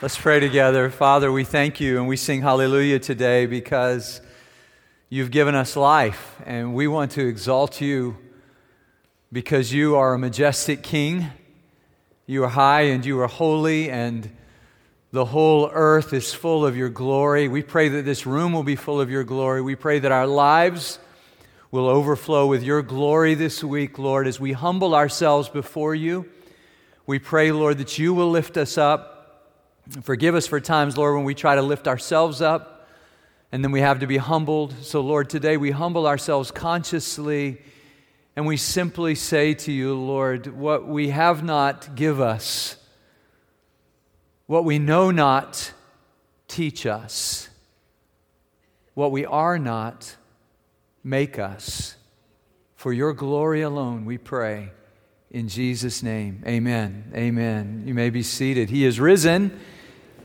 Let's pray together. Father, we thank you and we sing hallelujah today because you've given us life and we want to exalt you because you are a majestic king. You are high and you are holy and the whole earth is full of your glory. We pray that this room will be full of your glory. We pray that our lives will overflow with your glory this week, Lord, as we humble ourselves before you. We pray, Lord, that you will lift us up Forgive us for times, Lord, when we try to lift ourselves up and then we have to be humbled. So, Lord, today we humble ourselves consciously and we simply say to you, Lord, what we have not, give us. What we know not, teach us. What we are not, make us. For your glory alone, we pray. In Jesus' name, amen. Amen. You may be seated. He is risen.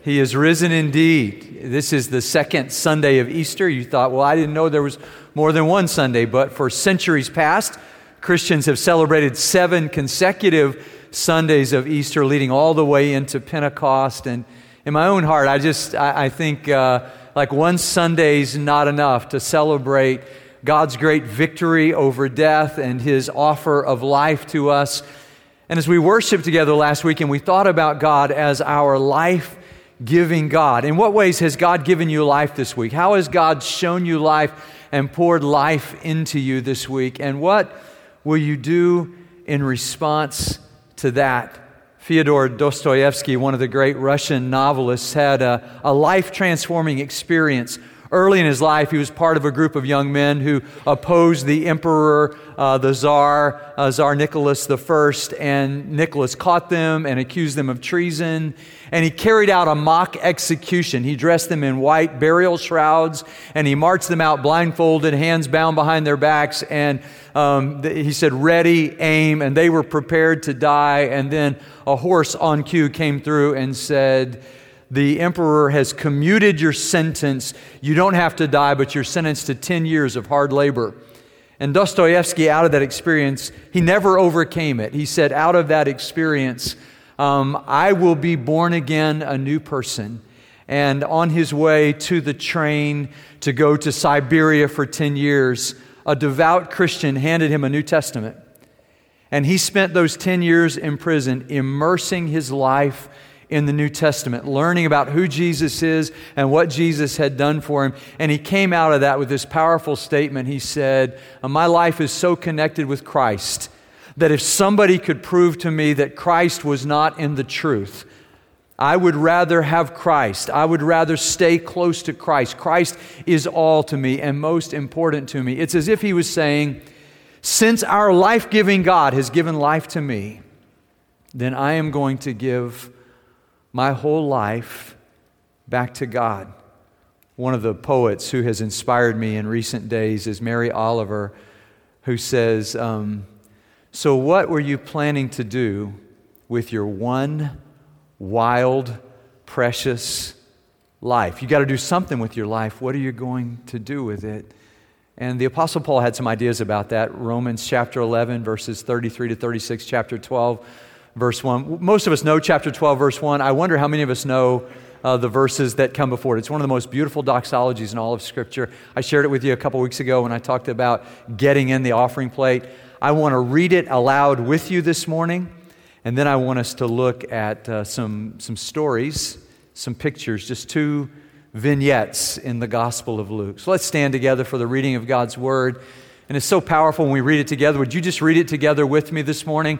He is risen indeed. This is the second Sunday of Easter. You thought, well, I didn't know there was more than one Sunday, but for centuries past, Christians have celebrated seven consecutive Sundays of Easter, leading all the way into Pentecost. And in my own heart, I just, I, I think uh, like one Sunday's not enough to celebrate God's great victory over death and his offer of life to us. And as we worshiped together last week and we thought about God as our life giving God. In what ways has God given you life this week? How has God shown you life and poured life into you this week? And what will you do in response to that? Fyodor Dostoevsky, one of the great Russian novelists, had a, a life transforming experience Early in his life, he was part of a group of young men who opposed the emperor, uh, the czar, uh, Tsar Nicholas I, and Nicholas caught them and accused them of treason. And he carried out a mock execution. He dressed them in white burial shrouds and he marched them out blindfolded, hands bound behind their backs. And um, he said, Ready, aim. And they were prepared to die. And then a horse on cue came through and said, the emperor has commuted your sentence. You don't have to die, but you're sentenced to 10 years of hard labor. And Dostoevsky, out of that experience, he never overcame it. He said, Out of that experience, um, I will be born again, a new person. And on his way to the train to go to Siberia for 10 years, a devout Christian handed him a New Testament. And he spent those 10 years in prison immersing his life in the New Testament, learning about who Jesus is and what Jesus had done for him. And he came out of that with this powerful statement. He said, uh, My life is so connected with Christ that if somebody could prove to me that Christ was not in the truth, I would rather have Christ. I would rather stay close to Christ. Christ is all to me and most important to me. It's as if he was saying, Since our life giving God has given life to me, then I am going to give my whole life back to God. One of the poets who has inspired me in recent days is Mary Oliver, who says, um, So, what were you planning to do with your one wild, precious life? You got to do something with your life. What are you going to do with it? And the Apostle Paul had some ideas about that. Romans chapter 11, verses 33 to 36, chapter 12 verse 1. Most of us know chapter 12, verse 1. I wonder how many of us know uh, the verses that come before it. It's one of the most beautiful doxologies in all of Scripture. I shared it with you a couple weeks ago when I talked about getting in the offering plate. I want to read it aloud with you this morning, and then I want us to look at uh, some, some stories, some pictures, just two vignettes in the Gospel of Luke. So let's stand together for the reading of God's Word. And it's so powerful when we read it together. Would you just read it together with me this morning?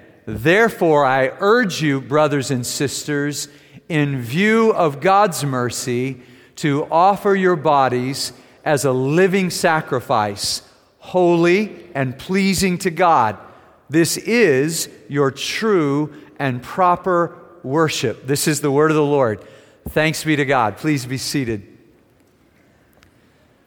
Therefore, I urge you, brothers and sisters, in view of God's mercy, to offer your bodies as a living sacrifice, holy and pleasing to God. This is your true and proper worship. This is the word of the Lord. Thanks be to God. Please be seated.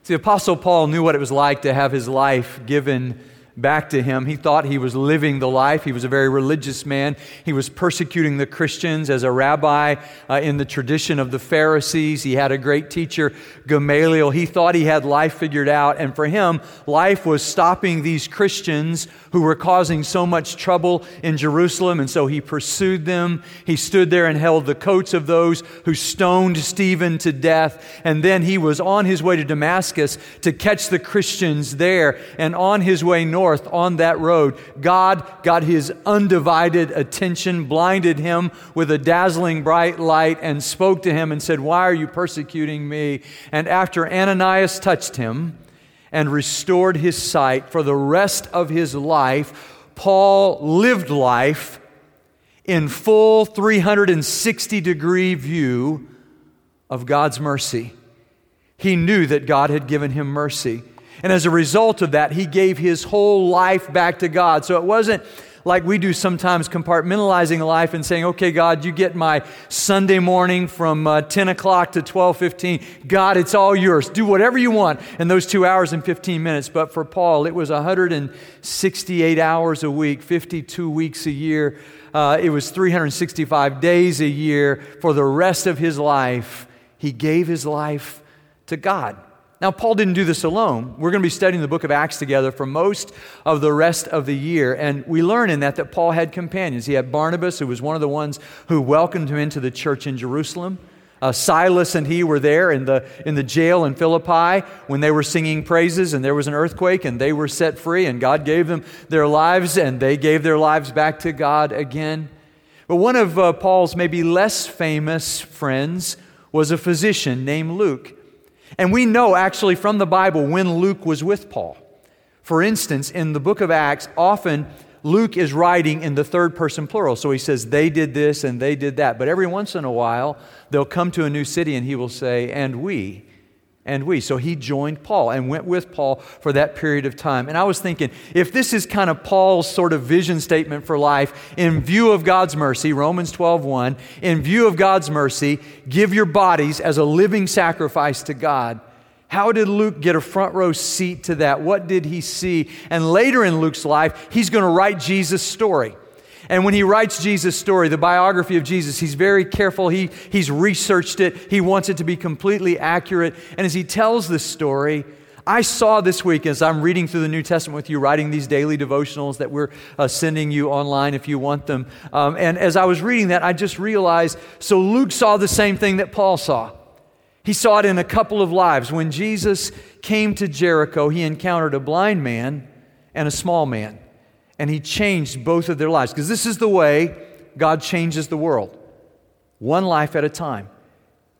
The Apostle Paul knew what it was like to have his life given back to him. He thought he was living the life. He was a very religious man. He was persecuting the Christians as a rabbi uh, in the tradition of the Pharisees. He had a great teacher, Gamaliel. He thought he had life figured out. And for him, life was stopping these Christians who were causing so much trouble in Jerusalem. And so he pursued them. He stood there and held the coats of those who stoned Stephen to death. And then he was on his way to Damascus to catch the Christians there. And on his way north, north on that road, God got his undivided attention, blinded him with a dazzling bright light, and spoke to him and said, Why are you persecuting me? And after Ananias touched him and restored his sight for the rest of his life, Paul lived life in full 360 degree view of God's mercy. He knew that God had given him mercy. And as a result of that, he gave his whole life back to God. So it wasn't like we do sometimes compartmentalizing life and saying, okay, God, you get my Sunday morning from uh, 10 o'clock to 12.15. God, it's all yours. Do whatever you want in those two hours and 15 minutes. But for Paul, it was 168 hours a week, 52 weeks a year. Uh, it was 365 days a year for the rest of his life. He gave his life to God. Now, Paul didn't do this alone. We're going to be studying the book of Acts together for most of the rest of the year. And we learn in that that Paul had companions. He had Barnabas, who was one of the ones who welcomed him into the church in Jerusalem. Uh, Silas and he were there in the, in the jail in Philippi when they were singing praises, and there was an earthquake, and they were set free, and God gave them their lives, and they gave their lives back to God again. But one of uh, Paul's maybe less famous friends was a physician named Luke. And we know actually from the Bible when Luke was with Paul. For instance, in the book of Acts, often Luke is writing in the third person plural. So he says, they did this and they did that. But every once in a while, they'll come to a new city and he will say, and we and we. So he joined Paul and went with Paul for that period of time. And I was thinking, if this is kind of Paul's sort of vision statement for life, in view of God's mercy, Romans 12, 1, in view of God's mercy, give your bodies as a living sacrifice to God. How did Luke get a front row seat to that? What did he see? And later in Luke's life, he's going to write Jesus' story. And when he writes Jesus' story, the biography of Jesus, he's very careful. He, he's researched it, he wants it to be completely accurate. And as he tells this story, I saw this week as I'm reading through the New Testament with you, writing these daily devotionals that we're uh, sending you online if you want them. Um, and as I was reading that, I just realized so Luke saw the same thing that Paul saw. He saw it in a couple of lives. When Jesus came to Jericho, he encountered a blind man and a small man and he changed both of their lives. Because this is the way God changes the world one life at a time.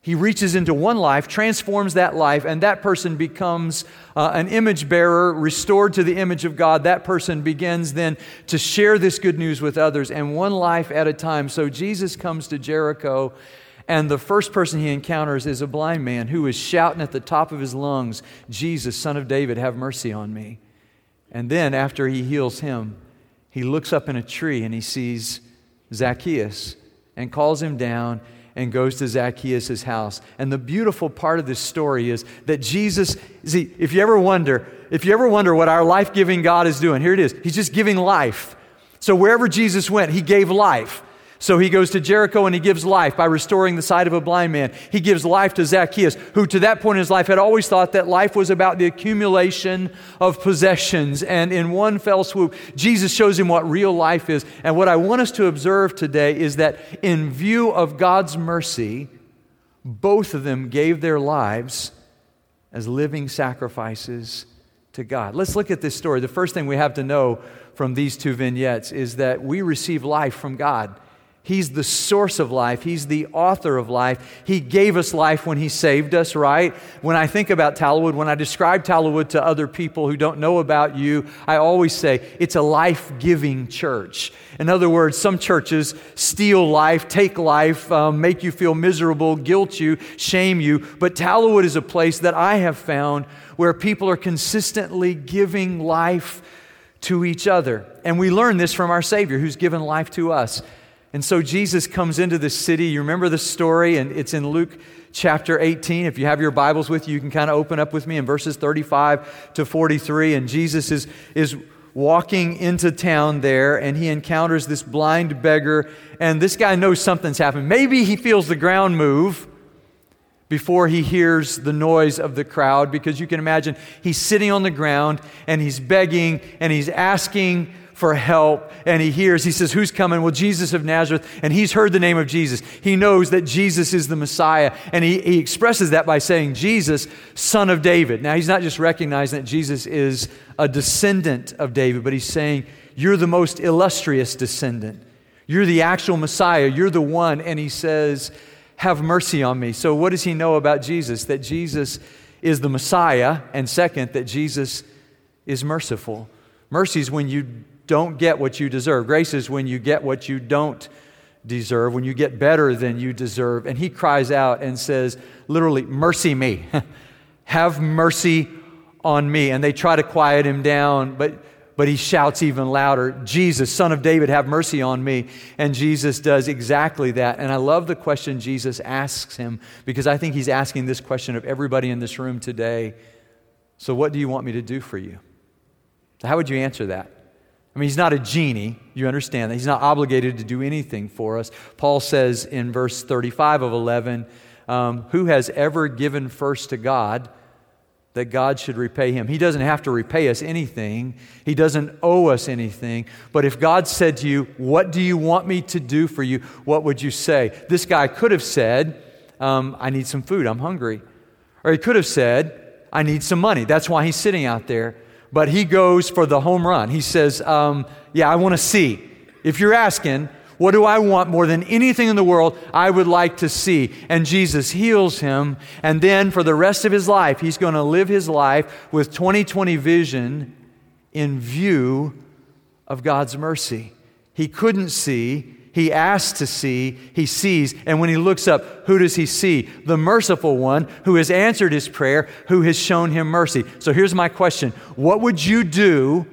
He reaches into one life, transforms that life, and that person becomes uh, an image bearer, restored to the image of God. That person begins then to share this good news with others, and one life at a time. So Jesus comes to Jericho, and the first person he encounters is a blind man who is shouting at the top of his lungs, Jesus, son of David, have mercy on me. And then, after he heals him, he looks up in a tree and he sees Zacchaeus and calls him down and goes to Zacchaeus' house. And the beautiful part of this story is that Jesus, see, if you ever wonder, if you ever wonder what our life giving God is doing, here it is. He's just giving life. So wherever Jesus went, he gave life. So he goes to Jericho and he gives life by restoring the sight of a blind man. He gives life to Zacchaeus, who to that point in his life had always thought that life was about the accumulation of possessions. And in one fell swoop, Jesus shows him what real life is. And what I want us to observe today is that in view of God's mercy, both of them gave their lives as living sacrifices to God. Let's look at this story. The first thing we have to know from these two vignettes is that we receive life from God. He's the source of life. He's the author of life. He gave us life when He saved us, right? When I think about Tallowood, when I describe Tallowood to other people who don't know about you, I always say it's a life giving church. In other words, some churches steal life, take life, um, make you feel miserable, guilt you, shame you. But Tallowood is a place that I have found where people are consistently giving life to each other. And we learn this from our Savior who's given life to us. And so Jesus comes into the city. You remember the story, and it's in Luke chapter 18. If you have your Bibles with you, you can kind of open up with me in verses 35 to 43. And Jesus is, is walking into town there, and he encounters this blind beggar. And this guy knows something's happened. Maybe he feels the ground move before he hears the noise of the crowd, because you can imagine he's sitting on the ground and he's begging and he's asking for help and he hears, he says, Who's coming? Well, Jesus of Nazareth. And he's heard the name of Jesus. He knows that Jesus is the Messiah. And he, he expresses that by saying, Jesus, son of David. Now, he's not just recognizing that Jesus is a descendant of David, but he's saying, You're the most illustrious descendant. You're the actual Messiah. You're the one. And he says, Have mercy on me. So, what does he know about Jesus? That Jesus is the Messiah. And second, that Jesus is merciful. Mercy is when you don't get what you deserve. Grace is when you get what you don't deserve, when you get better than you deserve. And he cries out and says, literally, mercy me. Have mercy on me. And they try to quiet him down, but, but he shouts even louder, Jesus, son of David, have mercy on me. And Jesus does exactly that. And I love the question Jesus asks him because I think he's asking this question of everybody in this room today. So, what do you want me to do for you? How would you answer that? I mean, he's not a genie. You understand that. He's not obligated to do anything for us. Paul says in verse 35 of 11, um, Who has ever given first to God that God should repay him? He doesn't have to repay us anything, He doesn't owe us anything. But if God said to you, What do you want me to do for you? What would you say? This guy could have said, um, I need some food. I'm hungry. Or he could have said, I need some money. That's why he's sitting out there but he goes for the home run. He says, um, Yeah, I want to see. If you're asking, what do I want more than anything in the world? I would like to see. And Jesus heals him. And then for the rest of his life, he's going to live his life with 2020 vision in view of God's mercy. He couldn't see, he asks to see, he sees, and when he looks up, who does he see? The merciful one who has answered his prayer, who has shown him mercy. So here's my question What would you do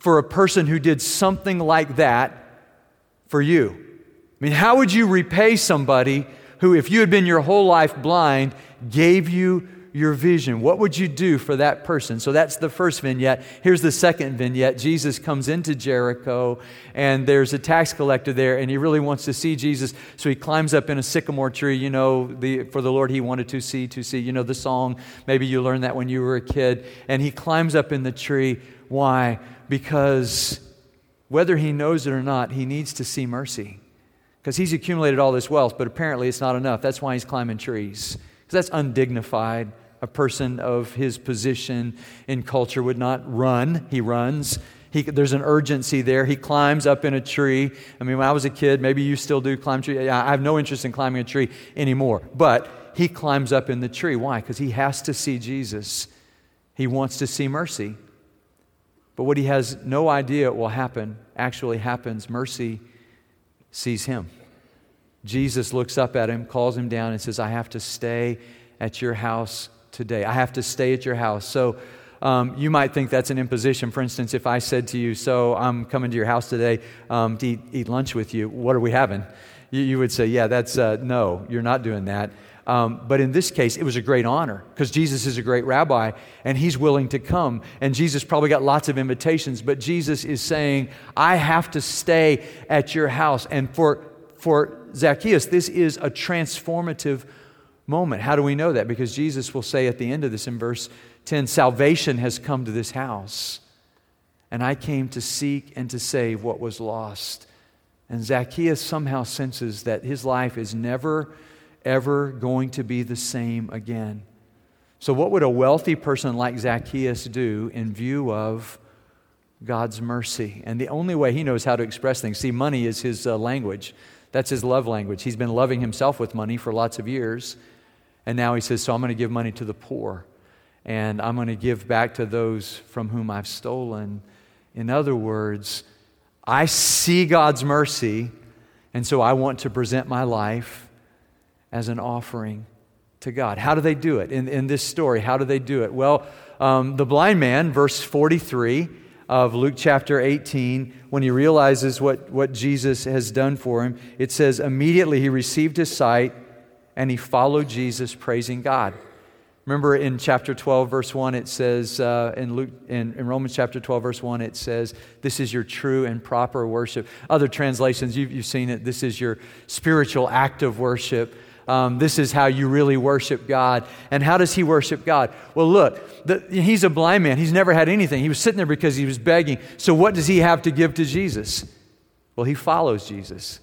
for a person who did something like that for you? I mean, how would you repay somebody who, if you had been your whole life blind, gave you your vision? What would you do for that person? So that's the first vignette. Here's the second vignette. Jesus comes into Jericho, and there's a tax collector there, and he really wants to see Jesus. So he climbs up in a sycamore tree. You know, the, for the Lord he wanted to see, to see. You know the song. Maybe you learned that when you were a kid. And he climbs up in the tree. Why? Because whether he knows it or not, he needs to see mercy. Because he's accumulated all this wealth, but apparently it's not enough. That's why he's climbing trees. Because that's undignified a person of his position in culture would not run. He runs. He, there's an urgency there. He climbs up in a tree. I mean, when I was a kid, maybe you still do climb tree. I have no interest in climbing a tree anymore. But he climbs up in the tree. Why? Because he has to see Jesus. He wants to see mercy. But what he has no idea will happen actually happens. Mercy sees him. Jesus looks up at him, calls him down, and says, I have to stay at your house today. I have to stay at your house. So um, you might think that's an imposition. For instance, if I said to you, So I'm coming to your house today um, to eat, eat, lunch with you, what are we having? You, you would say, Yeah, that's uh, no, you're not doing that. Um, but in this case, it was a great honor because Jesus is a great rabbi and he's willing to come. And Jesus probably got lots of invitations, but Jesus is saying, I have to stay at your house. And for, for Zacchaeus, this is a transformative moment. How do we know that? Because Jesus will say at the end of this in verse 10 Salvation has come to this house, and I came to seek and to save what was lost. And Zacchaeus somehow senses that his life is never, ever going to be the same again. So, what would a wealthy person like Zacchaeus do in view of God's mercy? And the only way he knows how to express things, see, money is his uh, language. That's his love language. He's been loving himself with money for lots of years. And now he says, So I'm going to give money to the poor, and I'm going to give back to those from whom I've stolen. In other words, I see God's mercy, and so I want to present my life as an offering to God. How do they do it? In, in this story, how do they do it? Well, um, the blind man, verse 43, of Luke chapter 18, when he realizes what, what Jesus has done for him, it says, immediately he received his sight and he followed Jesus, praising God. Remember in chapter 12, verse 1, it says, uh, in, Luke, in, in, Romans chapter 12, verse 1, it says, This is your true and proper worship. Other translations, you've, you've seen it, this is your spiritual act of worship. Um, this is how you really worship God. And how does he worship God? Well, look, the, he's a blind man. He's never had anything. He was sitting there because he was begging. So, what does he have to give to Jesus? Well, he follows Jesus.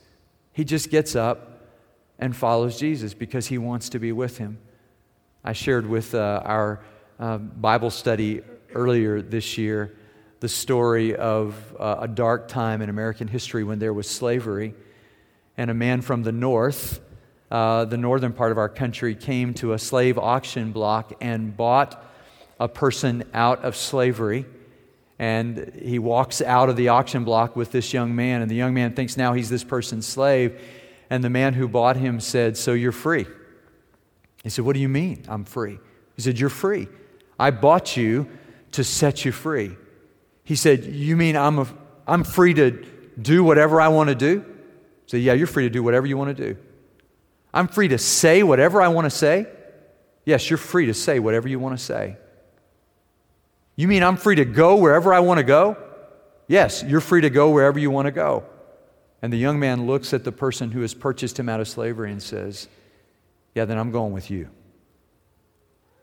He just gets up and follows Jesus because he wants to be with him. I shared with uh, our uh, Bible study earlier this year the story of uh, a dark time in American history when there was slavery, and a man from the north uh, the northern part of our country, came to a slave auction block and bought a person out of slavery. And he walks out of the auction block with this young man, and the young man thinks now he's this person's slave. And the man who bought him said, So you're free. He said, What do you mean I'm free? He said, You're free. I bought you to set you free. He said, You mean I'm, a, I'm free to do whatever I want to do? He said, Yeah, you're free to do whatever you want to do. I'm free to say whatever I want to say? Yes, you're free to say whatever you want to say. You mean I'm free to go wherever I want to go? Yes, you're free to go wherever you want to go. And the young man looks at the person who has purchased him out of slavery and says, Yeah, then I'm going with you.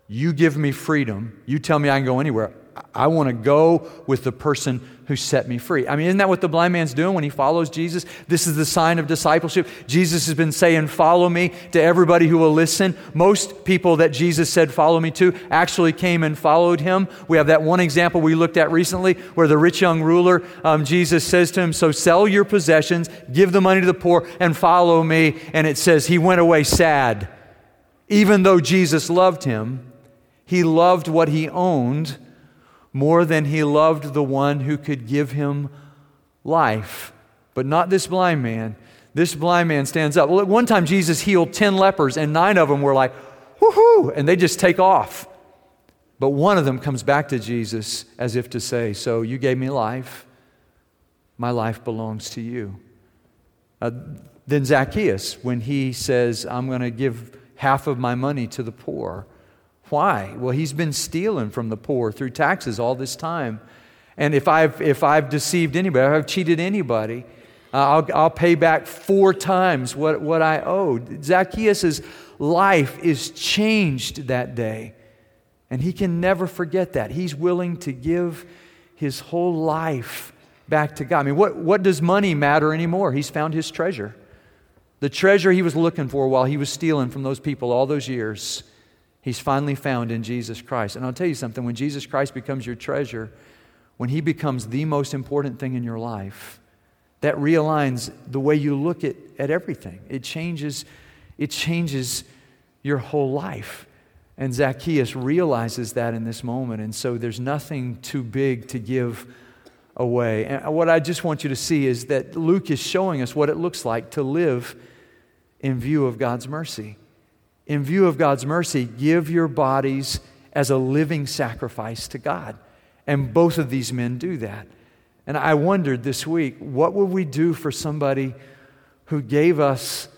You give me freedom. You tell me I can go anywhere. I want to go with the person who set me free. I mean, isn't that what the blind man's doing when he follows Jesus? This is the sign of discipleship. Jesus has been saying, Follow me to everybody who will listen. Most people that Jesus said, Follow me to, actually came and followed him. We have that one example we looked at recently where the rich young ruler, um, Jesus says to him, So sell your possessions, give the money to the poor, and follow me. And it says, He went away sad. Even though Jesus loved him, he loved what he owned more than he loved the one who could give him life. But not this blind man. This blind man stands up. Well, at one time, Jesus healed 10 lepers, and nine of them were like, woohoo, and they just take off. But one of them comes back to Jesus as if to say, So you gave me life, my life belongs to you. Uh, then Zacchaeus, when he says, I'm going to give half of my money to the poor, why? Well, he's been stealing from the poor through taxes all this time. And if I've, if I've deceived anybody, if I've cheated anybody, uh, I'll, I'll pay back four times what, what I owed. Zacchaeus' life is changed that day. And he can never forget that. He's willing to give his whole life back to God. I mean, what, what does money matter anymore? He's found his treasure. The treasure he was looking for while he was stealing from those people all those years he's finally found in Jesus Christ. And I'll tell you something when Jesus Christ becomes your treasure, when he becomes the most important thing in your life, that realigns the way you look at, at everything. It changes, it changes your whole life. And Zacchaeus realizes that in this moment. And so there's nothing too big to give away. And what I just want you to see is that Luke is showing us what it looks like to live in view of God's mercy in view of God's mercy, give your bodies as a living sacrifice to God. And both of these men do that. And I wondered this week, what would we do for somebody who gave us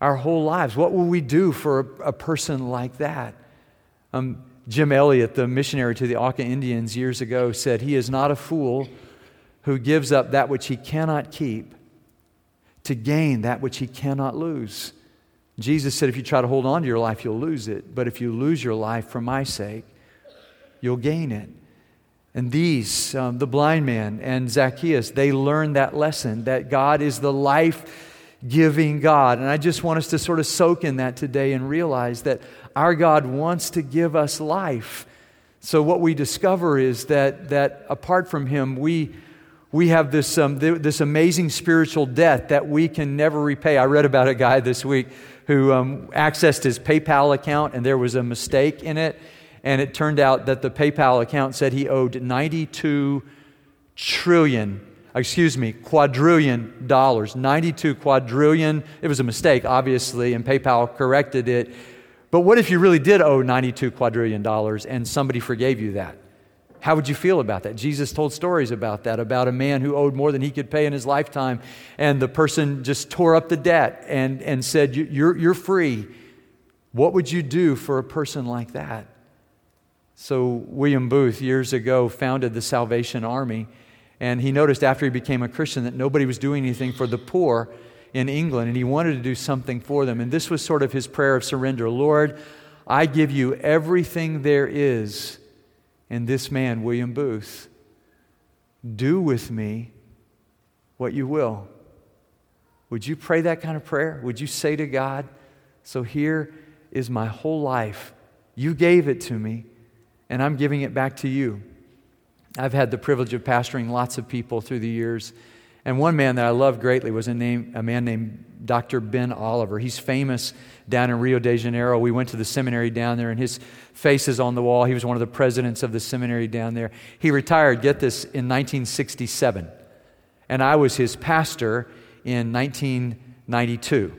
our whole lives? What would we do for a, a person like that? Um, Jim Elliot, the missionary to the Auca Indians years ago, said, He is not a fool who gives up that which he cannot keep to gain that which he cannot lose. Jesus said, if you try to hold on to your life, you'll lose it. But if you lose your life for my sake, you'll gain it. And these, um, the blind man and Zacchaeus, they learned that lesson that God is the life giving God. And I just want us to sort of soak in that today and realize that our God wants to give us life. So, what we discover is that, that apart from Him, we, we have this, um, this amazing spiritual debt that we can never repay. I read about a guy this week who um, accessed his PayPal account and there was a mistake in it. And it turned out that the PayPal account said he owed 92 trillion, excuse me, quadrillion dollars. 92 quadrillion. It was a mistake, obviously, and PayPal corrected it. But what if you really did owe 92 quadrillion dollars and somebody forgave you that? How would you feel about that? Jesus told stories about that, about a man who owed more than he could pay in his lifetime, and the person just tore up the debt and, and said, you're, you're free. What would you do for a person like that? So, William Booth, years ago, founded the Salvation Army, and he noticed after he became a Christian that nobody was doing anything for the poor in England, and he wanted to do something for them. And this was sort of his prayer of surrender Lord, I give you everything there is in this man, William Booth. Do with me what you will. Would you pray that kind of prayer? Would you say to God, So here is my whole life. You gave it to me, and I'm giving it back to you. I've had the privilege of pastoring lots of people through the years. And one man that I loved greatly was a, name, a man named Dr. Ben Oliver. He's famous down in Rio de Janeiro. We went to the seminary down there, and his face is on the wall. He was one of the presidents of the seminary down there. He retired, get this, in 1967. And I was his pastor in 1992.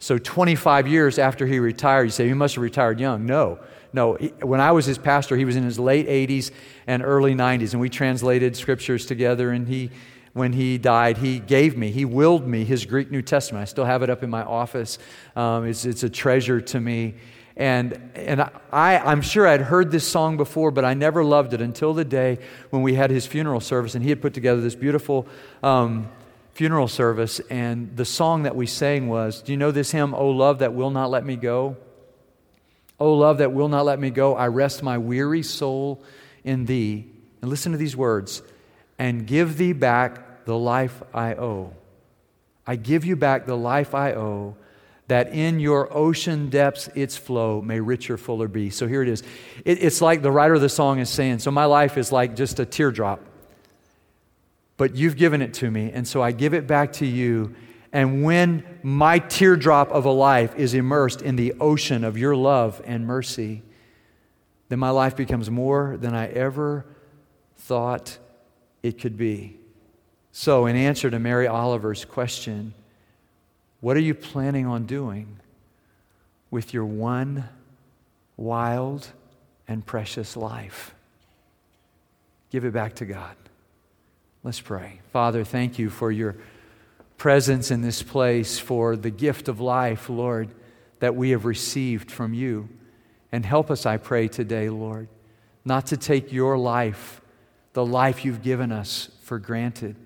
So 25 years after he retired, you say, he must have retired young. No. No, when I was his pastor, he was in his late 80s and early 90s, and we translated scriptures together, and he when he died, he gave me, he willed me his Greek New Testament. I still have it up in my office. Um, it's, it's a treasure to me. And, and I, I'm sure I'd heard this song before, but I never loved it until the day when we had his funeral service, and he had put together this beautiful um, funeral service. And the song that we sang was Do you know this hymn, Oh Love That Will Not Let Me Go? Oh Love That Will Not Let Me Go, I rest my weary soul in thee. And listen to these words and give thee back the life I owe. I give you back the life I owe, that in your ocean depths its flow may richer, fuller be. So here it is. It, it's like the writer of the song is saying, So my life is like just a teardrop, but you've given it to me, and so I give it back to you. And when my teardrop of a life is immersed in the ocean of your love and mercy, then my life becomes more than I ever thought it could be. So, in answer to Mary Oliver's question, what are you planning on doing with your one wild and precious life? Give it back to God. Let's pray. Father, thank you for your presence in this place, for the gift of life, Lord, that we have received from you. And help us, I pray today, Lord, not to take your life, the life you've given us, for granted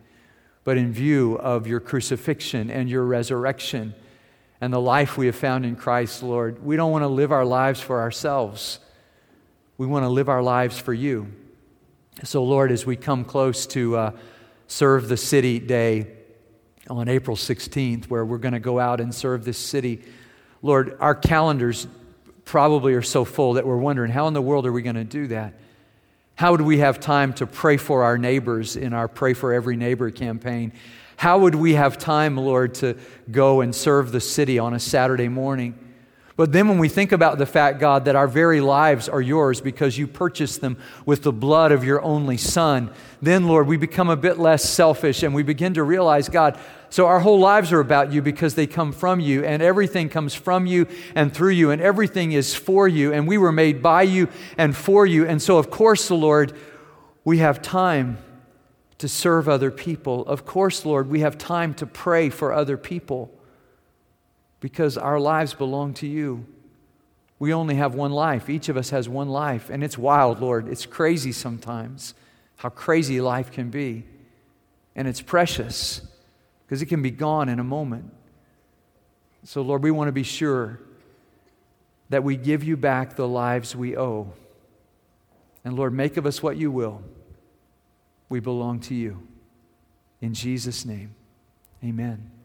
but in view of your crucifixion and your resurrection and the life we have found in Christ, Lord, we don't want to live our lives for ourselves. We want to live our lives for you. So, Lord, as we come close to uh, Serve the City Day on April 16th, where we're going to go out and serve this city, Lord, our calendars probably are so full that we're wondering how in the world are we going to do that? How would we have time to pray for our neighbors in our Pray for Every Neighbor campaign? How would we have time, Lord, to go and serve the city on a Saturday morning? But then when we think about the fact, God, that our very lives are yours because you purchased them with the blood of your only Son, then, Lord, we become a bit less selfish and we begin to realize, God, so our whole lives are about you because they come from you, and everything comes from you and through you, and everything is for you, and we were made by you and for you. And so, of course, the Lord, we have time to serve other people. Of course, Lord, we have time to pray for other people because our lives belong to you. We only have one life. Each of us has one life. And it's wild, Lord. It's crazy sometimes how crazy life can be. And it's precious because it can be gone in a moment. So, Lord, we want to be sure that we give you back the lives we owe. And, Lord, make of us what you will. We belong to you. In Jesus' name, amen.